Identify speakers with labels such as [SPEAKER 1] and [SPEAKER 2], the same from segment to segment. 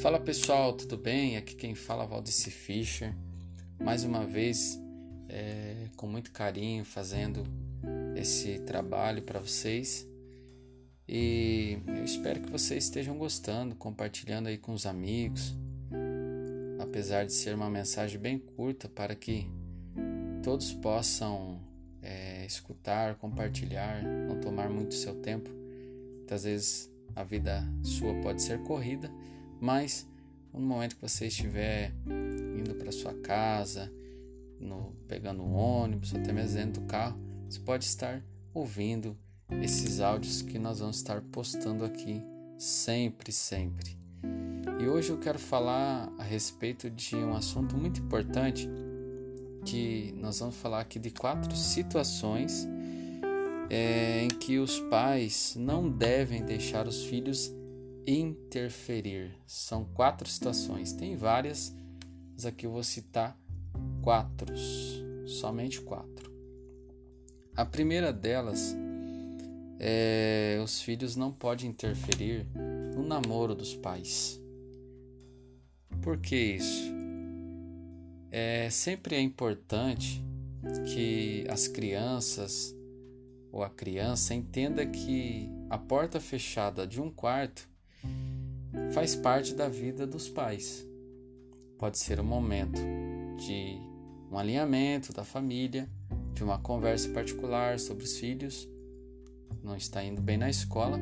[SPEAKER 1] Fala pessoal, tudo bem? Aqui quem fala é Valdeci Fischer. Mais uma vez, é, com muito carinho, fazendo esse trabalho para vocês. E eu espero que vocês estejam gostando, compartilhando aí com os amigos. Apesar de ser uma mensagem bem curta, para que todos possam é, escutar, compartilhar, não tomar muito seu tempo. Muitas vezes a vida sua pode ser corrida mas no momento que você estiver indo para sua casa, no, pegando um ônibus, até mesmo dentro do carro, você pode estar ouvindo esses áudios que nós vamos estar postando aqui sempre, sempre. E hoje eu quero falar a respeito de um assunto muito importante que nós vamos falar aqui de quatro situações é, em que os pais não devem deixar os filhos interferir. São quatro situações, tem várias, mas aqui eu vou citar quatro, somente quatro. A primeira delas é os filhos não podem interferir no namoro dos pais. Por que isso? É, sempre é importante que as crianças ou a criança entenda que a porta fechada de um quarto faz parte da vida dos pais. Pode ser um momento de um alinhamento da família, de uma conversa particular sobre os filhos, não está indo bem na escola,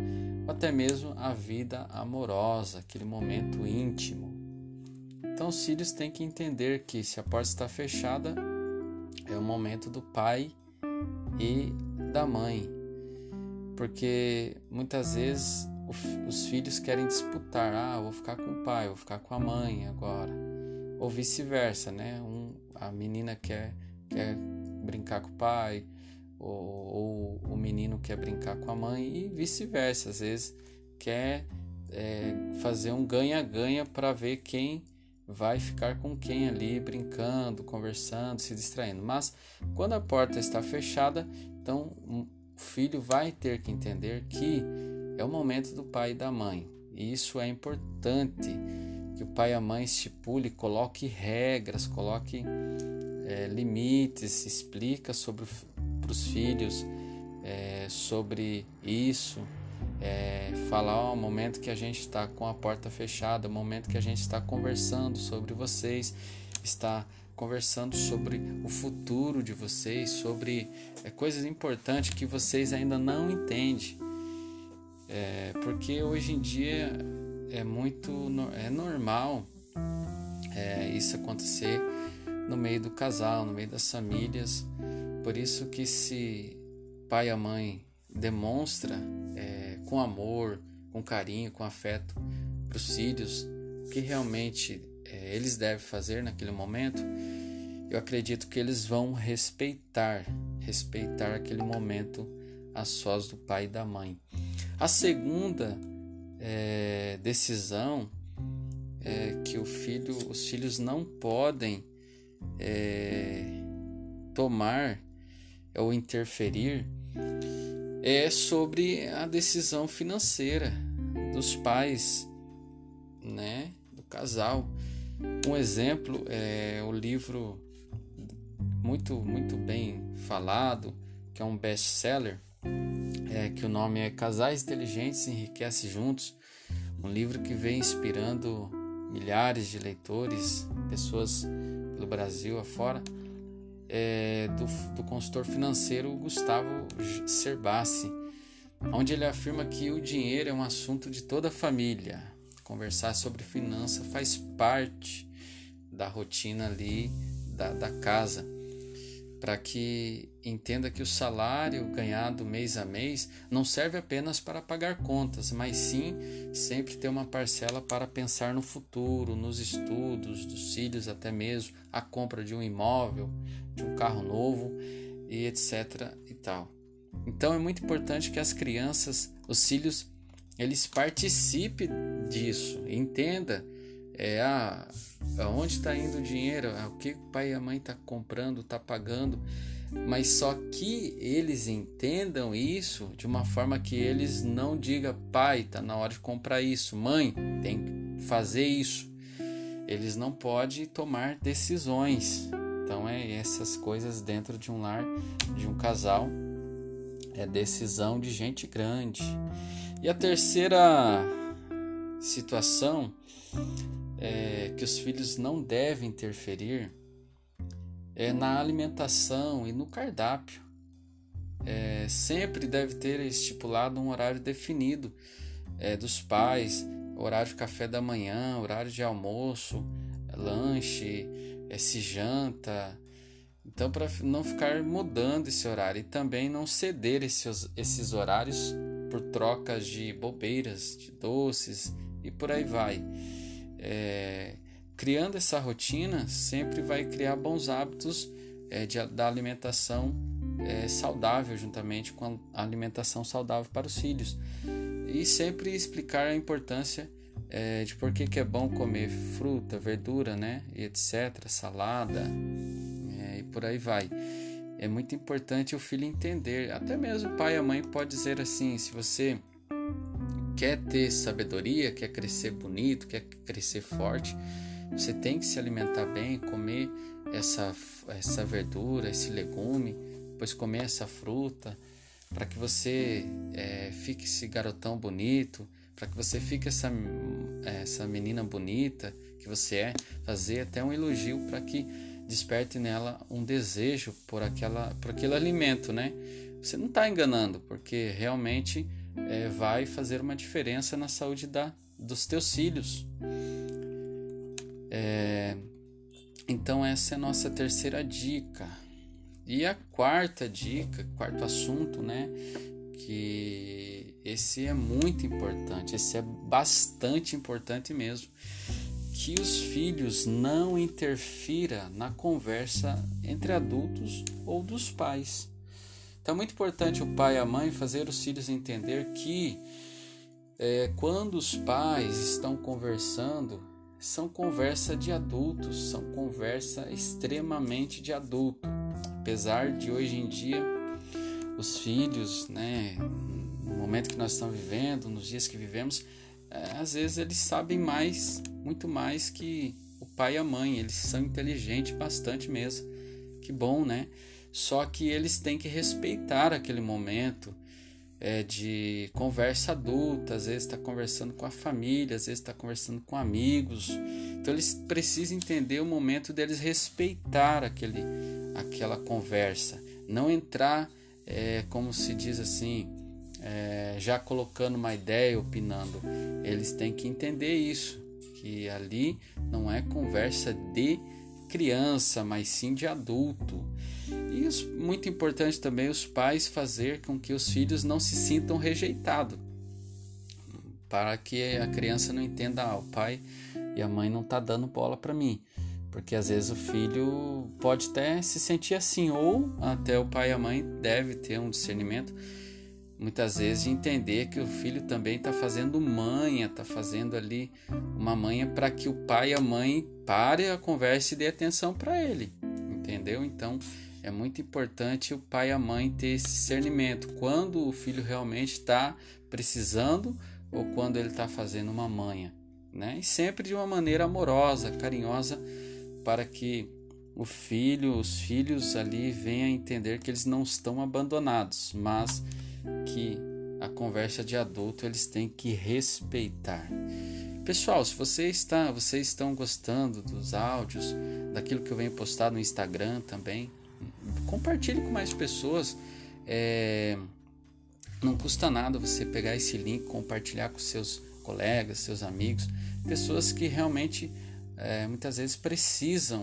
[SPEAKER 1] ou até mesmo a vida amorosa, aquele momento íntimo. Então, os filhos têm que entender que se a porta está fechada, é o momento do pai e da mãe, porque muitas vezes os filhos querem disputar, ah, vou ficar com o pai, vou ficar com a mãe agora, ou vice-versa, né? Um, a menina quer, quer brincar com o pai, ou, ou, o menino quer brincar com a mãe e vice-versa, às vezes quer é, fazer um ganha-ganha para ver quem vai ficar com quem ali brincando, conversando, se distraindo. Mas quando a porta está fechada, então o filho vai ter que entender que é o momento do pai e da mãe. E isso é importante que o pai e a mãe estipule, coloque regras, coloque é, limites, explica sobre para os filhos é, sobre isso, é, falar o momento que a gente está com a porta fechada, o momento que a gente está conversando sobre vocês, está conversando sobre o futuro de vocês, sobre é, coisas importantes que vocês ainda não entendem. É, porque hoje em dia é muito é normal é, isso acontecer no meio do casal, no meio das famílias. Por isso que se pai e mãe demonstra é, com amor, com carinho, com afeto para os filhos o que realmente é, eles devem fazer naquele momento, eu acredito que eles vão respeitar, respeitar aquele momento a sós do pai e da mãe. A segunda é, decisão é que filho, os filhos não podem é, tomar ou interferir é sobre a decisão financeira dos pais, né, do casal. Um exemplo é o livro muito muito bem falado, que é um best-seller, é, que o nome é Casais Inteligentes Enriquece Juntos, um livro que vem inspirando milhares de leitores, pessoas pelo Brasil afora, é, do, do consultor financeiro Gustavo Cerbasi, onde ele afirma que o dinheiro é um assunto de toda a família. Conversar sobre finança faz parte da rotina ali da, da casa para que entenda que o salário ganhado mês a mês não serve apenas para pagar contas, mas sim sempre ter uma parcela para pensar no futuro, nos estudos dos filhos, até mesmo a compra de um imóvel, de um carro novo e etc e tal. Então é muito importante que as crianças, os filhos, eles participem disso, entenda é a aonde está indo o dinheiro, é o que o pai e a mãe está comprando, está pagando, mas só que eles entendam isso de uma forma que eles não digam pai, está na hora de comprar isso, mãe, tem fazer isso. Eles não podem tomar decisões. Então é essas coisas dentro de um lar, de um casal, é decisão de gente grande. E a terceira situação que os filhos não devem interferir é na alimentação e no cardápio. É, sempre deve ter estipulado um horário definido é, dos pais, horário de café da manhã, horário de almoço, lanche, esse janta. Então, para não ficar mudando esse horário e também não ceder esses, esses horários por trocas de bobeiras, de doces e por aí vai. É, criando essa rotina, sempre vai criar bons hábitos é, de, da alimentação é, saudável, juntamente com a alimentação saudável para os filhos. E sempre explicar a importância é, de por que, que é bom comer fruta, verdura, né, e etc., salada, e por aí vai. É muito importante o filho entender, até mesmo o pai e a mãe pode dizer assim, se você quer ter sabedoria, quer crescer bonito, quer crescer forte, você tem que se alimentar bem, comer essa, essa verdura, esse legume, depois comer essa fruta, para que você é, fique esse garotão bonito, para que você fique essa, essa menina bonita que você é, fazer até um elogio para que desperte nela um desejo por, aquela, por aquele alimento, né? Você não está enganando, porque realmente é, vai fazer uma diferença na saúde da, dos teus filhos. É, então, essa é a nossa terceira dica. E a quarta dica, quarto assunto, né? Que esse é muito importante, esse é bastante importante mesmo. Que os filhos não interfira na conversa entre adultos ou dos pais. Então é muito importante o pai e a mãe fazer os filhos entender que é, quando os pais estão conversando, são conversa de adultos, são conversa extremamente de adulto. Apesar de hoje em dia os filhos, né, no momento que nós estamos vivendo, nos dias que vivemos, é, às vezes eles sabem mais, muito mais que o pai e a mãe. Eles são inteligentes bastante mesmo. Que bom, né? Só que eles têm que respeitar aquele momento é, de conversa adulta, às vezes está conversando com a família, às vezes está conversando com amigos. Então eles precisam entender o momento deles respeitar aquele, aquela conversa, não entrar, é, como se diz assim, é, já colocando uma ideia, opinando. Eles têm que entender isso, que ali não é conversa de criança, mas sim de adulto. E os, muito importante também os pais fazer com que os filhos não se sintam rejeitados, para que a criança não entenda, ah, o pai e a mãe não tá dando bola para mim, porque às vezes o filho pode até se sentir assim, ou até o pai e a mãe deve ter um discernimento muitas vezes de entender que o filho também está fazendo manha, está fazendo ali uma manha para que o pai e a mãe pare a conversa e dê atenção para ele, entendeu? Então é muito importante o pai e a mãe ter esse discernimento quando o filho realmente está precisando ou quando ele está fazendo uma manha, né? E sempre de uma maneira amorosa, carinhosa, para que o filho, os filhos ali venham a entender que eles não estão abandonados, mas que a conversa de adulto eles têm que respeitar. Pessoal, se você está, vocês estão gostando dos áudios, daquilo que eu venho postar no Instagram também, compartilhe com mais pessoas. É, não custa nada você pegar esse link, compartilhar com seus colegas, seus amigos, pessoas que realmente é, muitas vezes precisam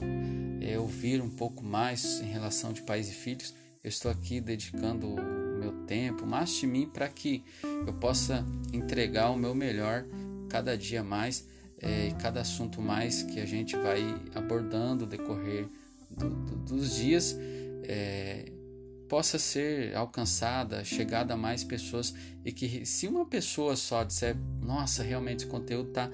[SPEAKER 1] é, ouvir um pouco mais em relação de pais e filhos. Eu estou aqui dedicando o meu tempo, mais de mim, para que eu possa entregar o meu melhor cada dia mais é, cada assunto mais que a gente vai abordando decorrer do, do, dos dias é, possa ser alcançada, chegada a mais pessoas e que se uma pessoa só disser, nossa, realmente esse conteúdo tá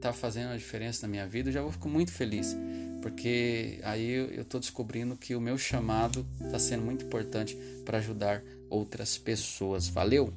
[SPEAKER 1] tá fazendo a diferença na minha vida, eu já vou ficar muito feliz, porque aí eu estou descobrindo que o meu chamado está sendo muito importante para ajudar outras pessoas. Valeu!